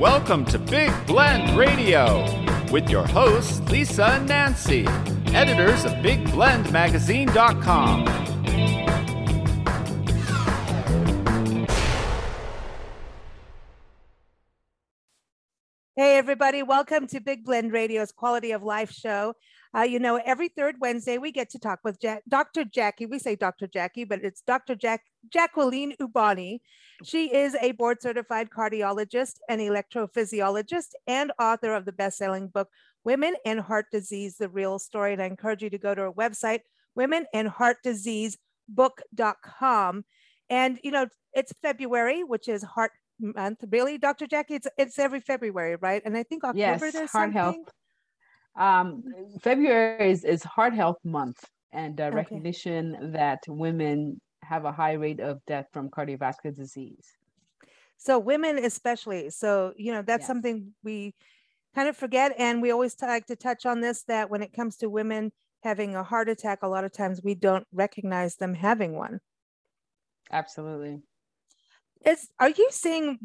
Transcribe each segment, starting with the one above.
Welcome to Big Blend Radio with your hosts, Lisa and Nancy, editors of BigBlendMagazine.com. Hey, everybody, welcome to Big Blend Radio's Quality of Life show. Uh, you know, every third Wednesday, we get to talk with ja- Dr. Jackie. We say Dr. Jackie, but it's Dr. Jack- Jacqueline Eubany. She is a board certified cardiologist and electrophysiologist and author of the best selling book, Women and Heart Disease The Real Story. And I encourage you to go to her website, womenandheartdiseasebook.com. And, you know, it's February, which is Heart Month. Really, Dr. Jackie? It's, it's every February, right? And I think October yes, there's heart something. health. Um, February is, is Heart Health Month and uh, Okay. recognition that women have a high rate of death from cardiovascular disease. So women especially. So, you know, that's Yes. something we kind of forget. And we always like to touch on this, that when it comes to women having a heart attack, a lot of times we don't recognize them having one. Absolutely. Is, are you seeing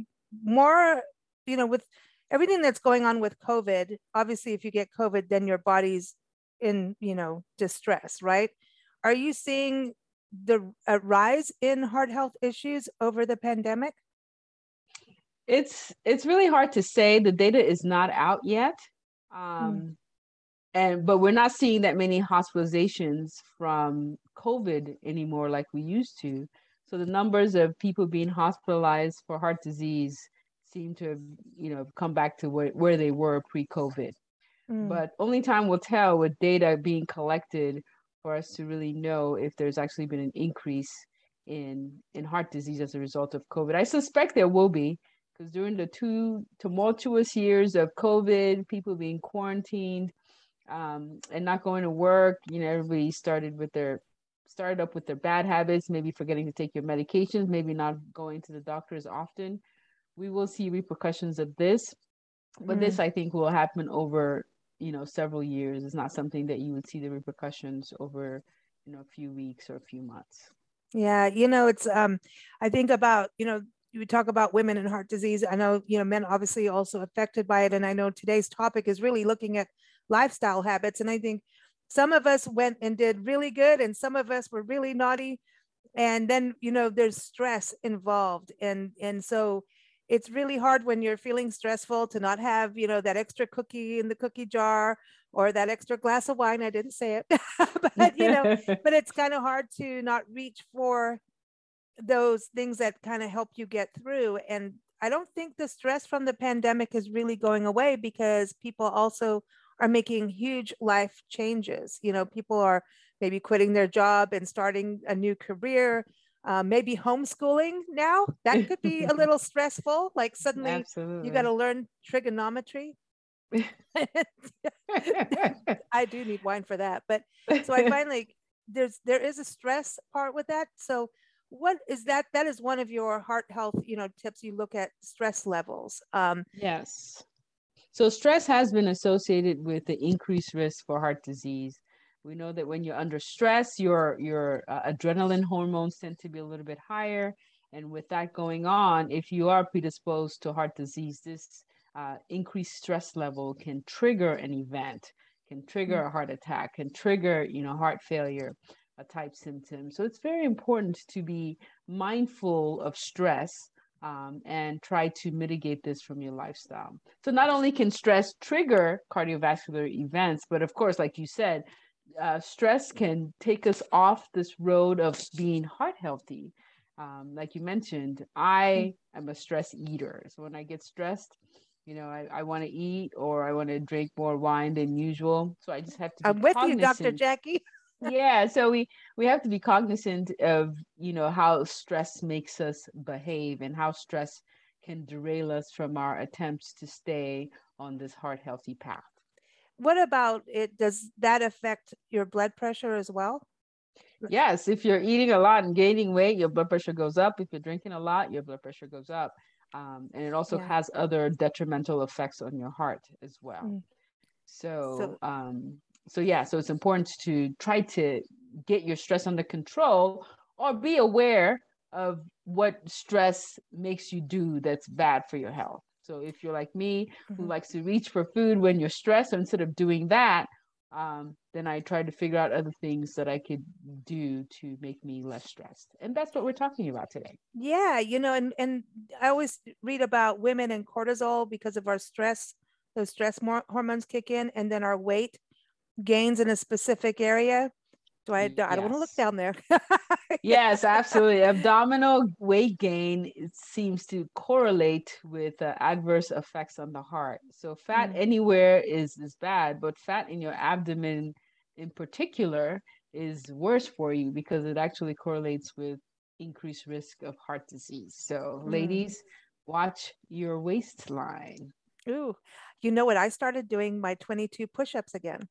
more, you know, with everything that's going on with COVID, obviously if you get COVID, then your body's in, you know, distress, right? Are you seeing the a rise in heart health issues over the pandemic? It's it's really hard to say. The data is not out yet. Um, and but we're not seeing that many hospitalizations from COVID anymore like we used to. So the numbers of people being hospitalized for heart disease seem to have, you know, come back to where, where they were pre-COVID. Mm. but only time will tell with data being collected for us to really know if there's actually been an increase in in heart disease as a result of covid i suspect there will be because during the two tumultuous years of covid people being quarantined um, and not going to work you know everybody started with their started up with their bad habits maybe forgetting to take your medications maybe not going to the doctor as often we will see repercussions of this but this i think will happen over you know several years it's not something that you would see the repercussions over you know a few weeks or a few months Yeah, you know, it's um I think about, you know, you talk about women and heart disease. I know, you know, men obviously also affected by it. And I know today's topic is really looking at lifestyle habits. And I think some of us went and did really good and some of us were really naughty. And then, you know, there's stress involved. And and so it's really hard when you're feeling stressful to not have, you know, that extra cookie in the cookie jar or that extra glass of wine. I didn't say it, but you know, but it's kind of hard to not reach for those things that kind of help you get through and i don't think the stress from the pandemic is really going away because people also are making huge life changes you know people are maybe quitting their job and starting a new career uh, maybe homeschooling now that could be a little stressful like suddenly absolutely you got to learn trigonometry. I do need wine for that but so i finally there's there is a stress part with that so what is that that is one of your heart health you know tips you look at stress levels um yes. So stress has been associated with the increased risk for heart disease we know that when you're under stress your your uh, adrenaline hormones tend to be a little bit higher. And with that going on if you are predisposed to heart disease this uh, increased stress level can trigger an event can trigger a heart attack can trigger you know heart failure a type symptom. So it's very important to be mindful of stress um, and try to mitigate this from your lifestyle. So not only can stress trigger cardiovascular events but of course like you said uh, stress can take us off this road of being heart healthy um, like you mentioned i am a stress eater so when i get stressed you know, I, I want to eat or I want to drink more wine than usual. So I just have to. Be i'm with you dr jackie yeah so we we have to be cognizant of you know how stress makes us behave and how stress can derail us from our attempts to stay on this heart healthy path what about it? Does that affect your blood pressure as well? Yes if you're eating a lot and gaining weight your blood pressure goes up. If you're drinking a lot your blood pressure goes up. Um, and it also yeah. has other detrimental effects on your heart as well. Mm. so, so um, so yeah so it's important to try to get your stress under control or be aware of what stress makes you do that's bad for your health so if you're like me mm-hmm. who likes to reach for food when you're stressed instead of doing that um, then i try to figure out other things that i could do to make me less stressed and that's what we're talking about today yeah you know and and i always read about women and cortisol because of our stress those stress hormones kick in and then our weight gains in a specific area? Do I, do, I don't want to look down there. yes, absolutely. Abdominal weight gain seems to correlate with uh, adverse effects on the heart. So fat mm. anywhere is is bad, but fat in your abdomen in particular is worse for you because it actually correlates with increased risk of heart disease. So, mm. ladies, watch your waistline. Ooh, you know what? I started doing my 22 push ups again.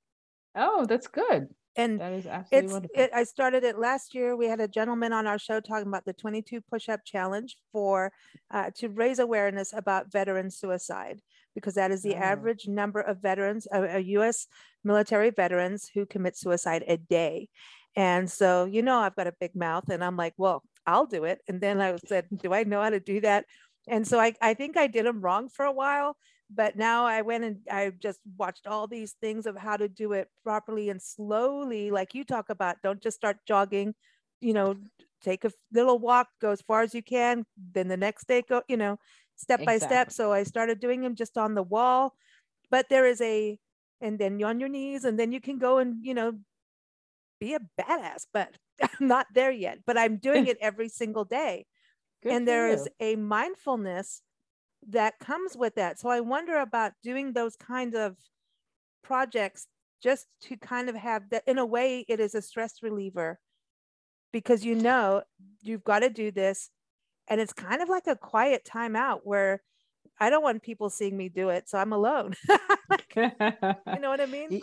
Oh, that's good. And that is absolutely it's, wonderful. It, I started it last year. We had a gentleman on our show talking about the 22 push-up challenge for uh, to raise awareness about veteran suicide because that is the oh. average number of veterans, uh, U.S. military veterans who commit suicide a day. And so, you know, I've got a big mouth, and I'm like, well, I'll do it. And then I said, do I know how to do that? And so I, I think I did them wrong for a while but now I went and I just watched all these things of how to do it properly and slowly, like you talk about. Don't just start jogging, you know, take a little walk, go as far as you can. Then the next day, go, you know, step exactly. by step. So I started doing them just on the wall. But there is a, and then you're on your knees, and then you can go and, you know, be a badass, but I'm not there yet. But I'm doing it every single day. Good and there you. is a mindfulness that comes with that. So I wonder about doing those kinds of projects just to kind of have that in a way it is a stress reliever because you know you've got to do this and it's kind of like a quiet timeout where I don't want people seeing me do it so I'm alone. you know what I mean?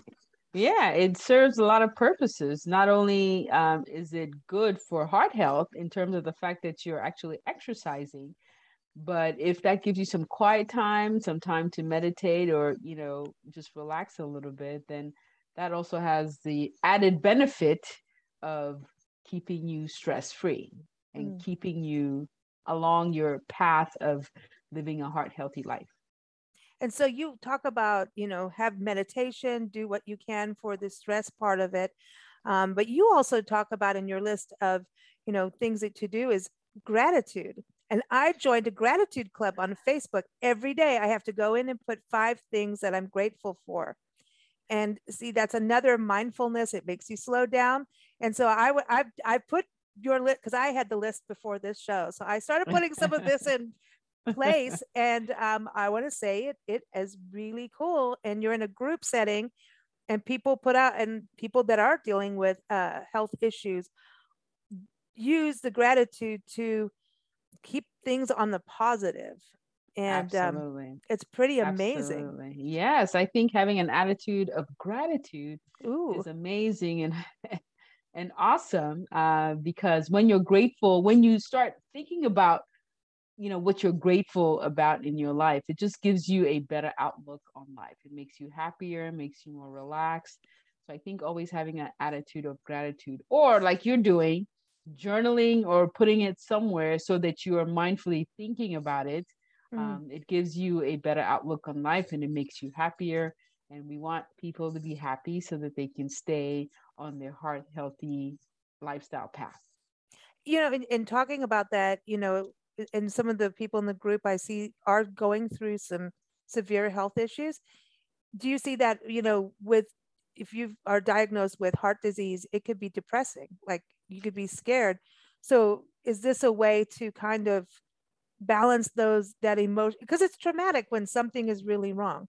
Yeah, it serves a lot of purposes. Not only um, is it good for heart health in terms of the fact that you're actually exercising, but if that gives you some quiet time some time to meditate or you know just relax a little bit then that also has the added benefit of keeping you stress free and mm. keeping you along your path of living a heart healthy life and so you talk about you know have meditation do what you can for the stress part of it um, but you also talk about in your list of you know things that to do is gratitude and I joined a gratitude club on Facebook. Every day I have to go in and put five things that I'm grateful for. And see, that's another mindfulness. It makes you slow down. And so I would I I put your list because I had the list before this show. So I started putting some of this in place. And um, I want to say it it is really cool. And you're in a group setting and people put out and people that are dealing with uh, health issues use the gratitude to keep things on the positive. And um, it's pretty amazing. Absolutely. yes i think having an attitude of gratitude Ooh. is amazing and and awesome uh, because when you're grateful when you start thinking about you know what you're grateful about in your life it just gives you a better outlook on life. It makes you happier makes you more relaxed. So i think always having an attitude of gratitude or like you're doing journaling or putting it somewhere so that you are mindfully thinking about it mm. um, it gives you a better outlook on life and it makes you happier. And we want people to be happy so that they can stay on their heart healthy lifestyle path. You know in, in talking about that you know and some of the people in the group i see are going through some severe health issues. Do you see that you know with if you are diagnosed with heart disease it could be depressing? Like you could be scared. So is this a way to kind of balance those that emotion because it's traumatic when something is really wrong.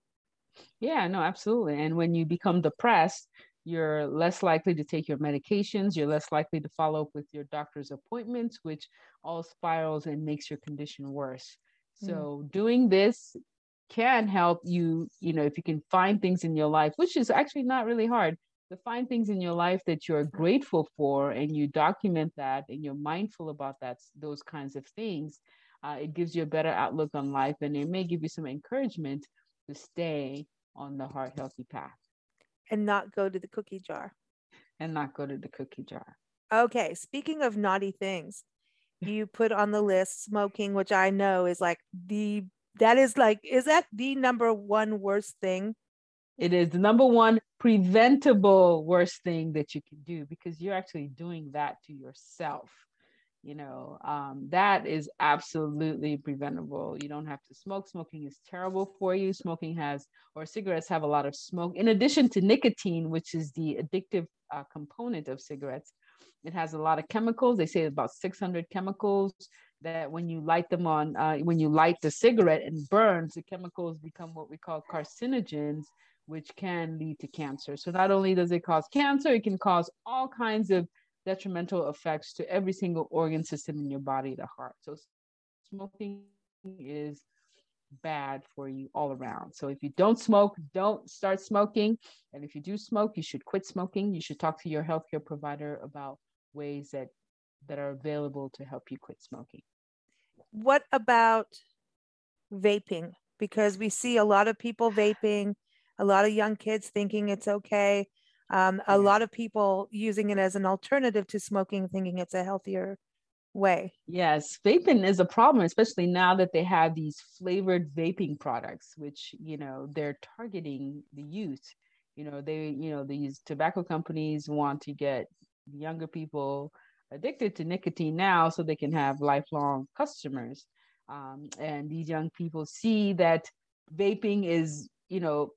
Yeah no absolutely. And when you become depressed you're less likely to take your medications, you're less likely to follow up with your doctor's appointments, which all spirals and makes your condition worse. So, mm. doing this can help you, you know, if you can find things in your life, which is actually not really hard, to find things in your life that you're grateful for and you document that and you're mindful about that, those kinds of things, uh, it gives you a better outlook on life and it may give you some encouragement to stay on the heart healthy path. And not go to the cookie jar. And not go to the cookie jar. Okay. Speaking of naughty things, you put on the list smoking, which I know is like the, that is like, is that the number one worst thing? It is the number one preventable worst thing that you can do because you're actually doing that to yourself you know? Um, that is absolutely preventable. You don't have to smoke. Smoking is terrible for you. Smoking has or cigarettes have a lot of smoke. In addition to nicotine which is the addictive uh, component of cigarettes it has a lot of chemicals. They say about 600 chemicals that when you light them on uh, when you light the cigarette and burns the chemicals become what we call carcinogens which can lead to cancer so not only does it cause cancer it can cause all kinds of detrimental effects to every single organ system in your body, the heart. So smoking is bad for you all around. So if you don't smoke, don't start smoking. And if you do smoke, you should quit smoking. You should talk to your healthcare provider about ways that that are available to help you quit smoking. What about vaping? Because we see a lot of people vaping, a lot of young kids thinking it's okay um, a lot of people using it as an alternative to smoking thinking it's a healthier way. Yes vaping is a problem especially now that they have these flavored vaping products which you know they're targeting the youth. You know they you know these tobacco companies want to get younger people addicted to nicotine now so they can have lifelong customers. Um, and these young people see that vaping is you know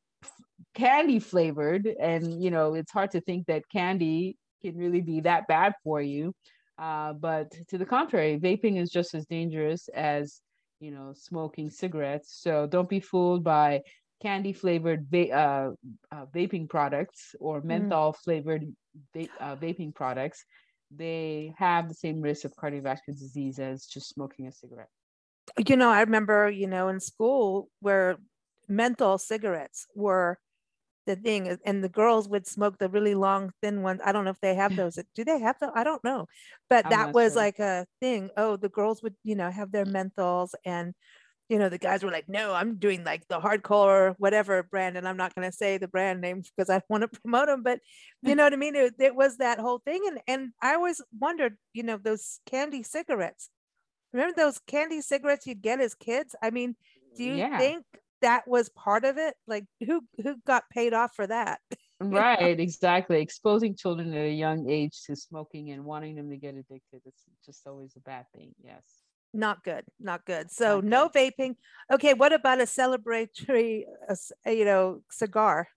candy flavored and you know it's hard to think that candy can really be that bad for you. Uh, but to the contrary vaping is just as dangerous as you know smoking cigarettes. So don't be fooled by candy flavored va- uh, uh, vaping products or mm. menthol flavored va- uh, vaping products. They have the same risk of cardiovascular disease as just smoking a cigarette. You know i remember you know in school where menthol cigarettes were the thing uh, and the girls would smoke the really long thin ones. I don't know if they have those. Do they have them i don't know. But I'm that was sure. like a thing. Oh the girls would you know have their menthols and you know the guys were like no i'm doing like the hardcore whatever brand and i'm not going to say the brand name because i want to promote them but you know what i mean? It, it was that whole thing and and i always wondered you know those candy cigarettes. Remember those candy cigarettes you'd get as kids? I mean do you yeah. think that was part of it? Like who who got paid off for that? Right exactly. Exposing children at a young age to smoking and wanting them to get addicted it's just always a bad thing yes. Not good not good. So not no good. vaping. Okay what about a celebratory uh, you know cigar?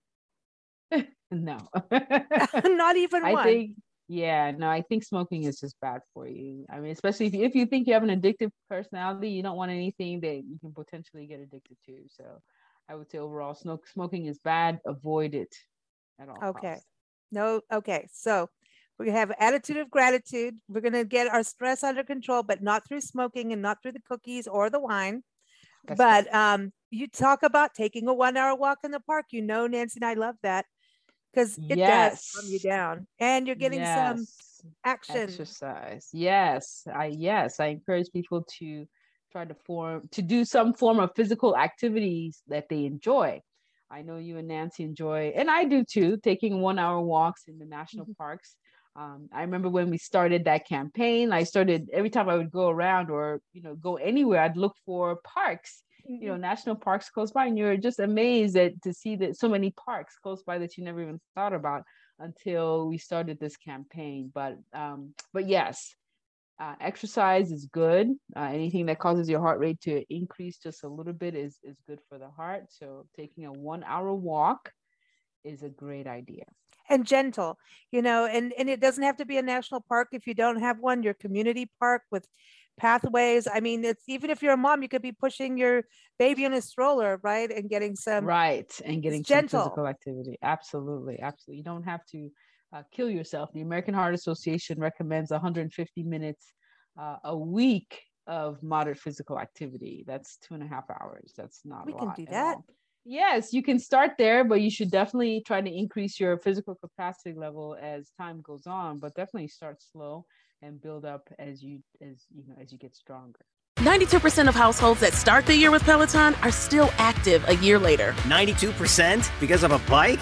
No. Not even I one. think yeah, no, I think smoking is just bad for you. I mean, especially if you, if you think you have an addictive personality, you don't want anything that you can potentially get addicted to. So I would say overall, smoke, smoking is bad. Avoid it at all. Okay. Costs. No, okay. So we have attitude of gratitude. We're going to get our stress under control, but not through smoking and not through the cookies or the wine. That's but um, you talk about taking a one hour walk in the park. You know, Nancy and I love that because it yes. does calm you down and you're getting yes. some action exercise yes i yes i encourage people to try to form to do some form of physical activities that they enjoy i know you and nancy enjoy and i do too taking one hour walks in the national mm-hmm. parks um, i remember when we started that campaign i started every time i would go around or you know go anywhere i'd look for parks you know mm-hmm. national parks close by and you're just amazed at to see that so many parks close by that you never even thought about until we started this campaign. But um but yes uh, exercise is good. Uh, anything that causes your heart rate to increase just a little bit is is good for the heart. So taking a one hour walk is a great idea. And gentle you know and and it doesn't have to be a national park. If you don't have one your community park with pathways. I mean, it's even if you're a mom, you could be pushing your baby in a stroller, right? And getting some right and getting some gentle. physical activity. Absolutely, absolutely. You don't have to uh, kill yourself. The American Heart Association recommends 150 minutes uh, a week of moderate physical activity. That's two and a half hours. That's not. We can do that. Yes, you can start there, but you should definitely try to increase your physical capacity level as time goes on. But definitely start slow and build up as you as you know as you get stronger. 92% of households that start the year with Peloton are still active a year later. 92% because of a bike?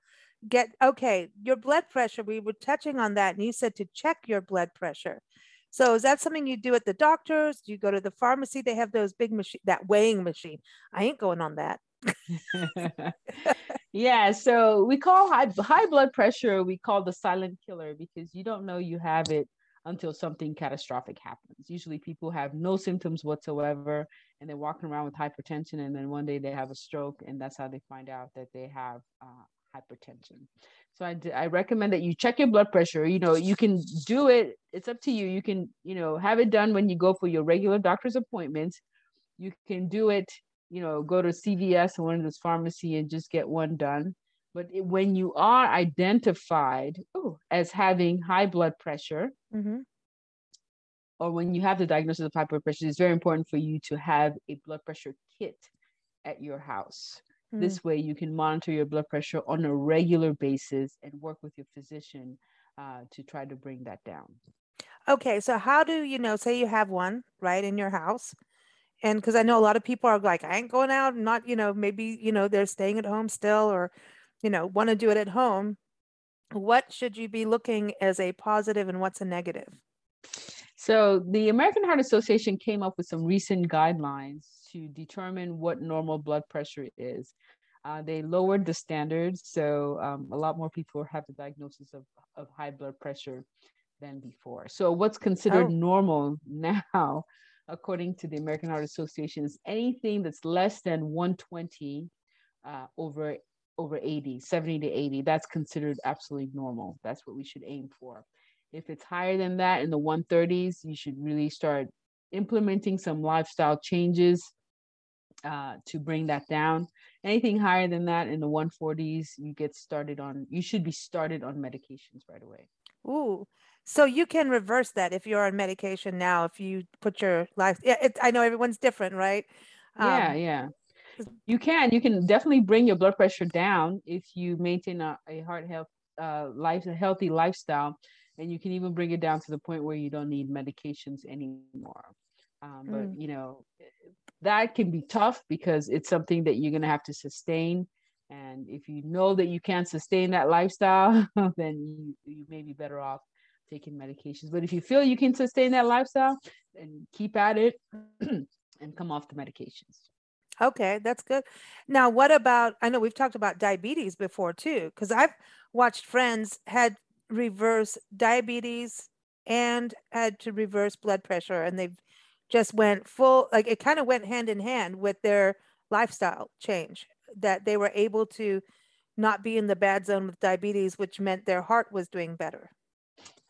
get okay. Your blood pressure, we were touching on that, and you said to check your blood pressure. So is that something you do at the doctor's? Do you go to the pharmacy? They have those big machine, that weighing machine. I ain't going on that. yeah, so we call high high blood pressure we call the silent killer because you don't know you have it until something catastrophic happens. Usually people have no symptoms whatsoever and they're walking around with hypertension and then one day they have a stroke and that's how they find out that they have uh, hypertension. So I, I recommend that you check your blood pressure. You know, you can do it. It's up to you. You can, you know, have it done when you go for your regular doctor's appointments. You can do it, you know, go to CVS or one of those pharmacy and just get one done. But it, when you are identified ooh, as having high blood pressure, hmm or when you have the diagnosis of high blood pressure, it's very important for you to have a blood pressure kit at your house. Mm. This way, you can monitor your blood pressure on a regular basis and work with your physician uh, to try to bring that down. Okay, so how do you know? Say you have one right in your house, and because I know a lot of people are like, I ain't going out, not you know, maybe you know they're staying at home still, or you know, want to do it at home. What should you be looking as a positive, and what's a negative? So, the American Heart Association came up with some recent guidelines to determine what normal blood pressure is. Uh, they lowered the standards, so um, a lot more people have the diagnosis of, of high blood pressure than before. So, what's considered Oh. normal now, according to the American Heart Association, is anything that's less than 120 uh, over over 80, 70 to 80. That's considered absolutely normal. That's what we should aim for. If it's higher than that in the 130s, you should really start implementing some lifestyle changes uh, to bring that down. Anything higher than that in the 140s, you get started on, you should be started on medications right away. Ooh, so you can reverse that if you're on medication now. If you put your life, yeah, it, I know everyone's different, right? yeah, Um, yeah. You can, you can definitely bring your blood pressure down if you maintain a, a heart health, uh, life, a healthy lifestyle, and you can even bring it down to the point where you don't need medications anymore. Um, but Mm. you know, that can be tough because it's something that you're going to have to sustain. And if you know that you can't sustain that lifestyle, then you, you may be better off taking medications. But if you feel you can sustain that lifestyle, then keep at it and come off the medications. Okay, that's good. Now, what about, I know we've talked about diabetes before too, because I've watched friends had reverse diabetes and had to reverse blood pressure, and they've just went full, like it kind of went hand in hand with their lifestyle change, that they were able to not be in the bad zone with diabetes, which meant their heart was doing better.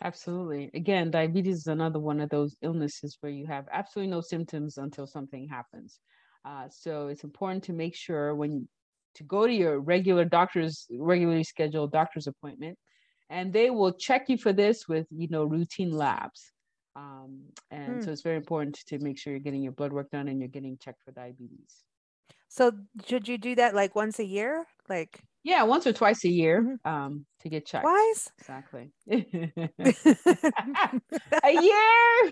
Absolutely. Again, diabetes is another one of those illnesses where you have absolutely no symptoms until something happens. Uh, so it's important to make sure when to go to your regular doctor's regularly scheduled doctor's appointment, and they will check you for this with you know routine labs. Um, and Hmm. so it's very important to make sure you're getting your blood work done and you're getting checked for diabetes. So should you do that like once a year? Like Yeah, once or twice a year Mhm. um, to get checked. twice? Exactly. a year.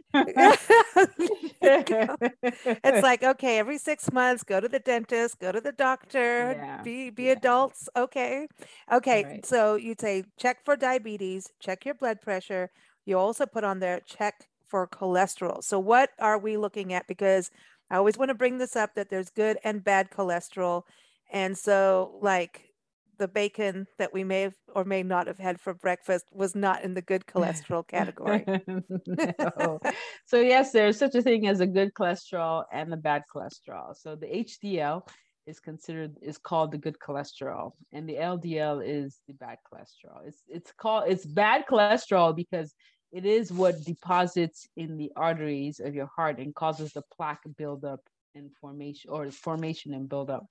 it's like okay every six months go to the dentist go to the doctor Yeah, be be yeah. adults okay okay Right. so you'd say check for diabetes check your blood pressure you also put on there check for cholesterol. So, what are we looking at? Because I always want to bring this up that there's good and bad cholesterol. And so, like, the bacon that we may have or may not have had for breakfast was not in the good cholesterol category. no. So yes, there's such a thing as a good cholesterol and the bad cholesterol. So the HDL is considered is called the good cholesterol and the LDL is the bad cholesterol. It's it's called it's bad cholesterol because it is what deposits in the arteries of your heart and causes the plaque buildup and formation or formation and buildup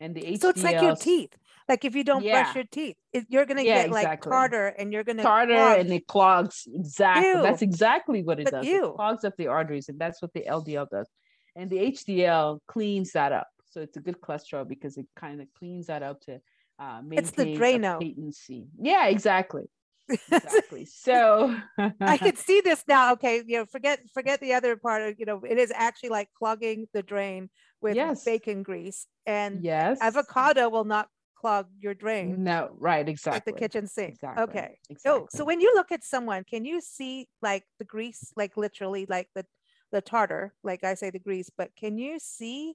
and the HDL. So it's like your teeth. Like if you don't yeah. brush your teeth, it, you're gonna yeah, get like exactly. tartar, and you're gonna tartar, clog. and it clogs. Exactly. Ew. That's exactly what it but does. Ew. It clogs up the arteries, and that's what the LDL does. And the HDL cleans that up. So it's a good cholesterol because it kind of cleans that up to uh, maintain it's the Drano. patency. Yeah, exactly. Exactly. So I can see this now. Okay, you know, forget forget the other part of you know, it is actually like clogging the drain with yes. bacon grease. And yes, avocado will not clog your drain. No, right, exactly. At the kitchen sink. Exactly. Okay. Exactly. Oh, so when you look at someone, can you see like the grease, like literally like the the tartar, like I say the grease, but can you see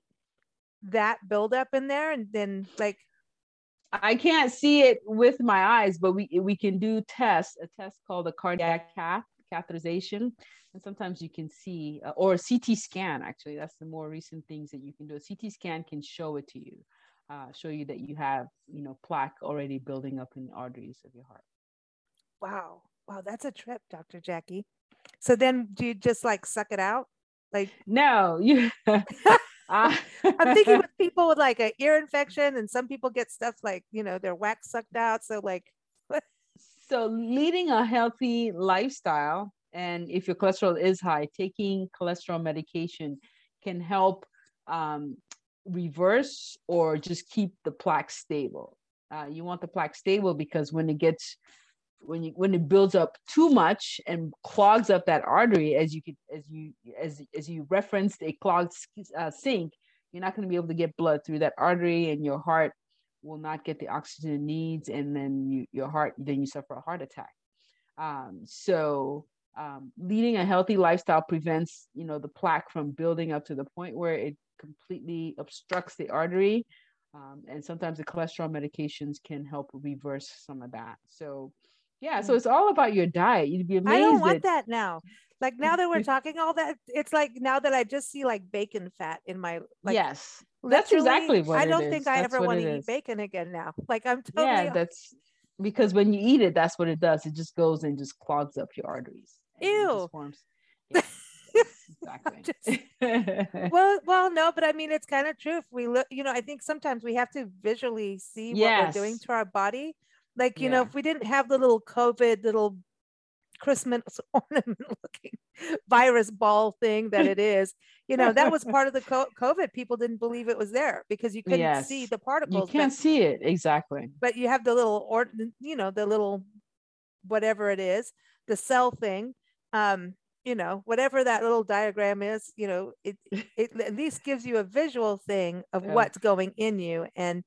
that buildup in there and then like I can't see it with my eyes, but we we can do tests, a test called a cardiac cath catheterization. And sometimes you can see uh, or a ct scan actually. That's the more recent things that you can do. A ct scan can show it to you uh, show you that you have you know plaque already building up in the arteries of your heart. Wow. Wow that's a trip dr jackie. So then do you just like suck it out? Like no you I'm thinking with people with like an ear infection, and some people get stuff like you know their wax sucked out. So like, so leading a healthy lifestyle and if your cholesterol is high taking cholesterol medication can help um, reverse or just keep the plaque stable uh, you want the plaque stable because when it gets when you when it builds up too much and clogs up that artery as you could as you as as you referenced a clogged uh, sink you're not going to be able to get blood through that artery and your heart will not get the oxygen it needs and then you, your heart then you suffer a heart attack. Um, so um, leading a healthy lifestyle prevents you know the plaque from building up to the point where it completely obstructs the artery. Um, and sometimes the cholesterol medications can help reverse some of that. So yeah so mm. it's all about your diet you'd be amazed i don't want that now like now that we're talking all that it's like now that i just see like bacon fat in my like yes that's exactly what i don't think i ever want to eat bacon again now like i'm totally yeah that's because when you eat it that's what it does it just goes and just clogs up your arteries Ew. Forms, yeah, exactly. Just, well, well, no, but I mean, it's kind of true. If we look, you know, I think sometimes we have to visually see yes. what we're doing to our body. Like, you yeah. know, if we didn't have the little COVID little Christmas ornament looking virus ball thing that it is, you know, that was part of the COVID. People didn't believe it was there because you couldn't yes. see the particles. You can't but, see it exactly. But you have the little, or you know, the little whatever it is, the cell thing um, you know, whatever that little diagram is, you know, it, it at least gives you a visual thing of yeah. what's going in you. And,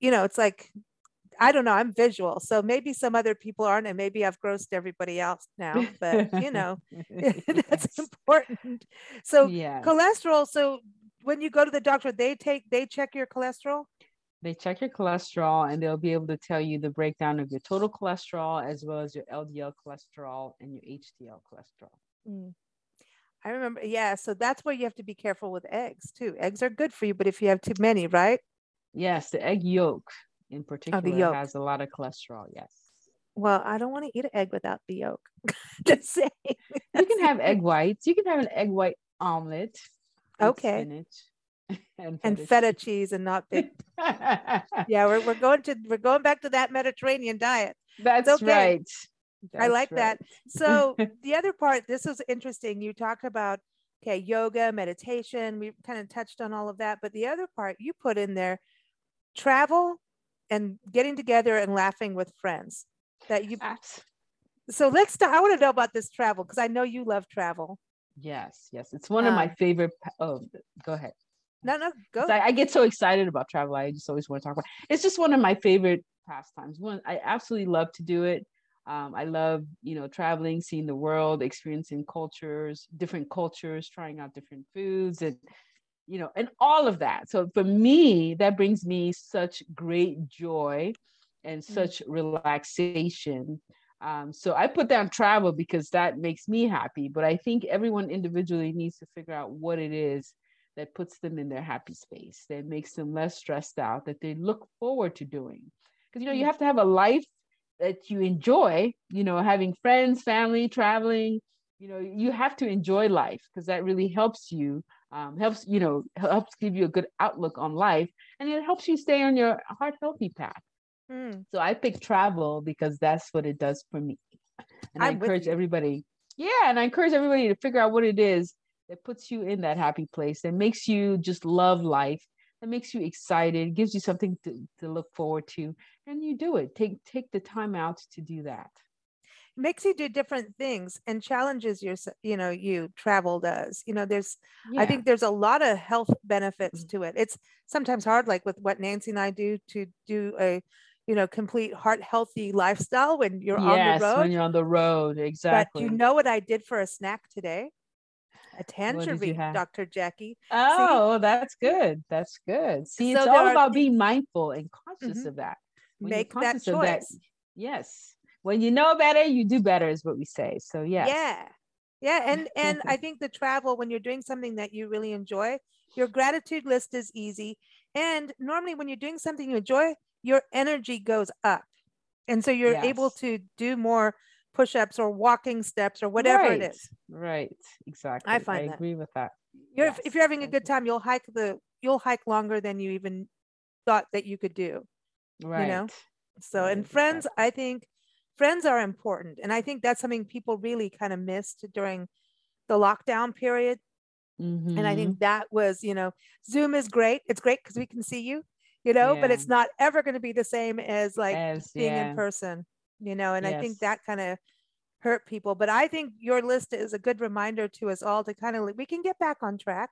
you know, it's like, I don't know, I'm visual. So maybe some other people aren't, and maybe I've grossed everybody else now, but you know, that's important. So yeah. cholesterol. So when you go to the doctor, they take, they check your cholesterol? they check your cholesterol and they'll be able to tell you the breakdown of your total cholesterol as well as your LDL cholesterol and your HDL cholesterol. Mm. I remember, yeah. So that's where you have to be careful with eggs too. Eggs are good for you, but if you have too many, right? Yes, the egg yolk in oh, particular oh, yolk. has a lot of cholesterol. Yes. Well, I don't want to eat an egg without the yolk. Just saying. You can have egg whites. You can have an egg white omelet. Okay. Spinach and, and feta cheese and not big. yeah, we're, we're going to we're going back to that Mediterranean diet. That's okay. right. That's I like right. that. So the other part, this was interesting. You talked about okay, yoga, meditation. We kind of touched on all of that, but the other part you put in there, travel and getting together and laughing with friends. That you. So let's. Start, I want to know about this travel because I know you love travel. Yes, yes, it's one of my um, favorite. Oh, go ahead. No, no, go. I, I, get so excited about travel. I just always want to talk about. It. It's just one of my favorite pastimes. One, I absolutely love to do it. Um, I love, you know, traveling, seeing the world, experiencing cultures, different cultures, trying out different foods, and you know, and all of that. So for me, that brings me such great joy and mm. such relaxation. Um, so I put down travel because that makes me happy. But I think everyone individually needs to figure out what it is that puts them in their happy space, that makes them less stressed out, that they look forward to doing. Because you know, you mm. have to have a life that you enjoy, you know, having friends, family, traveling, you know, you have to enjoy life because that really helps you, um, helps, you know, helps give you a good outlook on life and it helps you stay on your heart healthy path. Mm. So I pick travel because that's what it does for me. And I'm i encourage everybody, yeah, and I encourage everybody to figure out what it is that puts you in that happy place, that makes you just love life, that makes you excited, gives you something to, to look forward to, and you do it. Take take the time out to do that. Makes you do different things and challenges your you know you travel does you know there's yeah. i think there's a lot of health benefits mm-hmm. to it it's sometimes hard like with what nancy and i do to do a you know complete heart healthy lifestyle when you're yes, on the road when you're on the road exactly but you know what i did for a snack today a tangerine, Dr. Jackie. Oh, See? that's good. That's good. See, so it's all about being mindful and conscious mm-hmm. of that. When Make that choice. That, yes. When you know better, you do better, is what we say. So yeah. Yeah. Yeah. And and I think the travel, when you're doing something that you really enjoy, your gratitude list is easy. And normally when you're doing something you enjoy, your energy goes up. And so you're yes. able to do more push-ups or walking steps or whatever right. it is. Right. Exactly. I find I that. agree with that. You're, yes. If you're having a good time, you'll hike the you'll hike longer than you even thought that you could do. Right. You know. So right. and friends. I think friends are important, and I think that's something people really kind of missed during the lockdown period. Mm-hmm. And I think mm-hmm. that was, you know, Zoom is great. It's great because we can see you, you know, yeah. but it's not ever going to be the same as like as, being yeah. in person you know, and yes. I think that kind of hurt people. But I think your list is a good reminder to us all to kind of we can get back on track.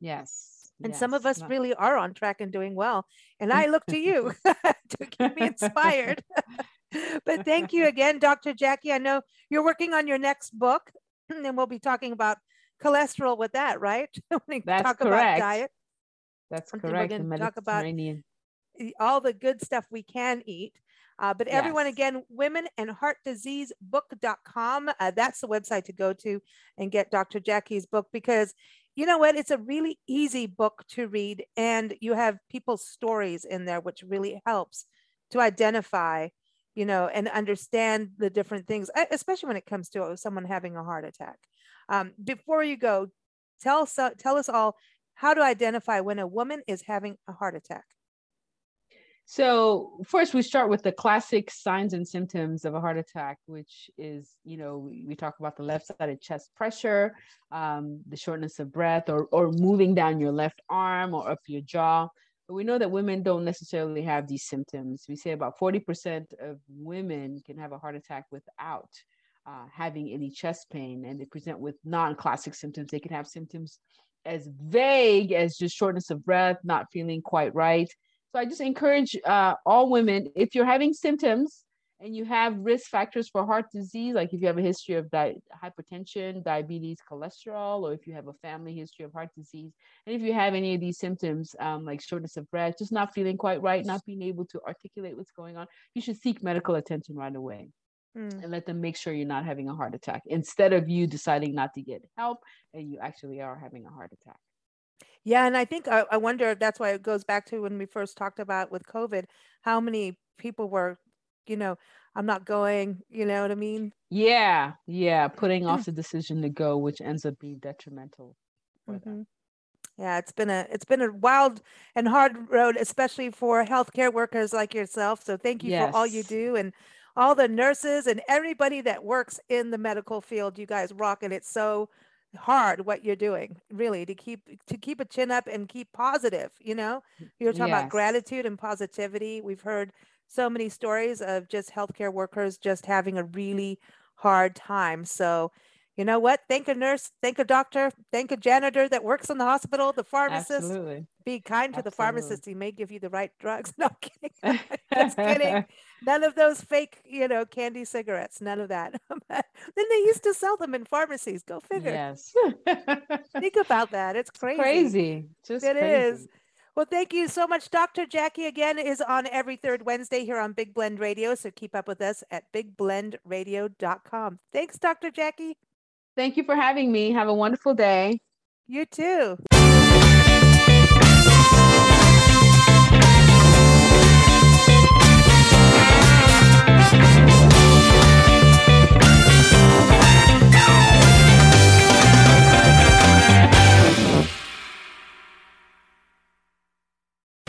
Yes. And yes. some of us really are on track and doing well. And I look to you to keep me inspired. but thank you again, Dr. Jackie. I know you're working on your next book, and we'll be talking about cholesterol with that, right? we That's talk correct. about diet. That's correct. We're going to talk about all the good stuff we can eat. Uh, but yes. everyone, again, women and heart disease book.com. Uh, that's the website to go to and get Dr. Jackie's book because you know what? It's a really easy book to read, and you have people's stories in there, which really helps to identify, you know, and understand the different things, especially when it comes to someone having a heart attack. Um, before you go, tell, tell us all how to identify when a woman is having a heart attack. So first, we start with the classic signs and symptoms of a heart attack, which is, you know, we, we talk about the left-sided chest pressure, um, the shortness of breath, or or moving down your left arm or up your jaw. We know that women don't necessarily have these symptoms. We say about 40% of women can have a heart attack without uh, having any chest pain, and they present with non-classic symptoms. They can have symptoms as vague as just shortness of breath, not feeling quite right so I just encourage uh, all women, if you're having symptoms and you have risk factors for heart disease, like if you have a history of di- hypertension, diabetes, cholesterol, or if you have a family history of heart disease, and if you have any of these symptoms, um, like shortness of breath, just not feeling quite right, not being able to articulate what's going on, you should seek medical attention right away. Mm. And let them make sure you're not having a heart attack instead of you deciding not to get help and you actually are having a heart attack. Yeah, and I think I, I wonder if that's why it goes back to when we first talked about with COVID, how many people were, you know, I'm not going, you know what I mean? Yeah, yeah, putting off the decision to go, which ends up being detrimental. Mm-hmm. Yeah, it's been a it's been a wild and hard road, especially for healthcare workers like yourself. So thank you yes. for all you do and all the nurses and everybody that works in the medical field. You guys rock it. It's so hard what you're doing really to keep to keep a chin up and keep positive you know you're talking yes. about gratitude and positivity we've heard so many stories of just healthcare workers just having a really hard time so you know what thank a nurse thank a doctor thank a janitor that works in the hospital the pharmacist Absolutely. be kind to Absolutely. the pharmacist he may give you the right drugs no I'm kidding just kidding None of those fake, you know, candy cigarettes. None of that. then they used to sell them in pharmacies. Go figure. Yes. Think about that. It's crazy. crazy. Just It crazy. is. Well, thank you so much. Dr. Jackie again is on every third Wednesday here on Big Blend Radio. So keep up with us at bigblendradio.com. Thanks, Dr. Jackie. Thank you for having me. Have a wonderful day. You too.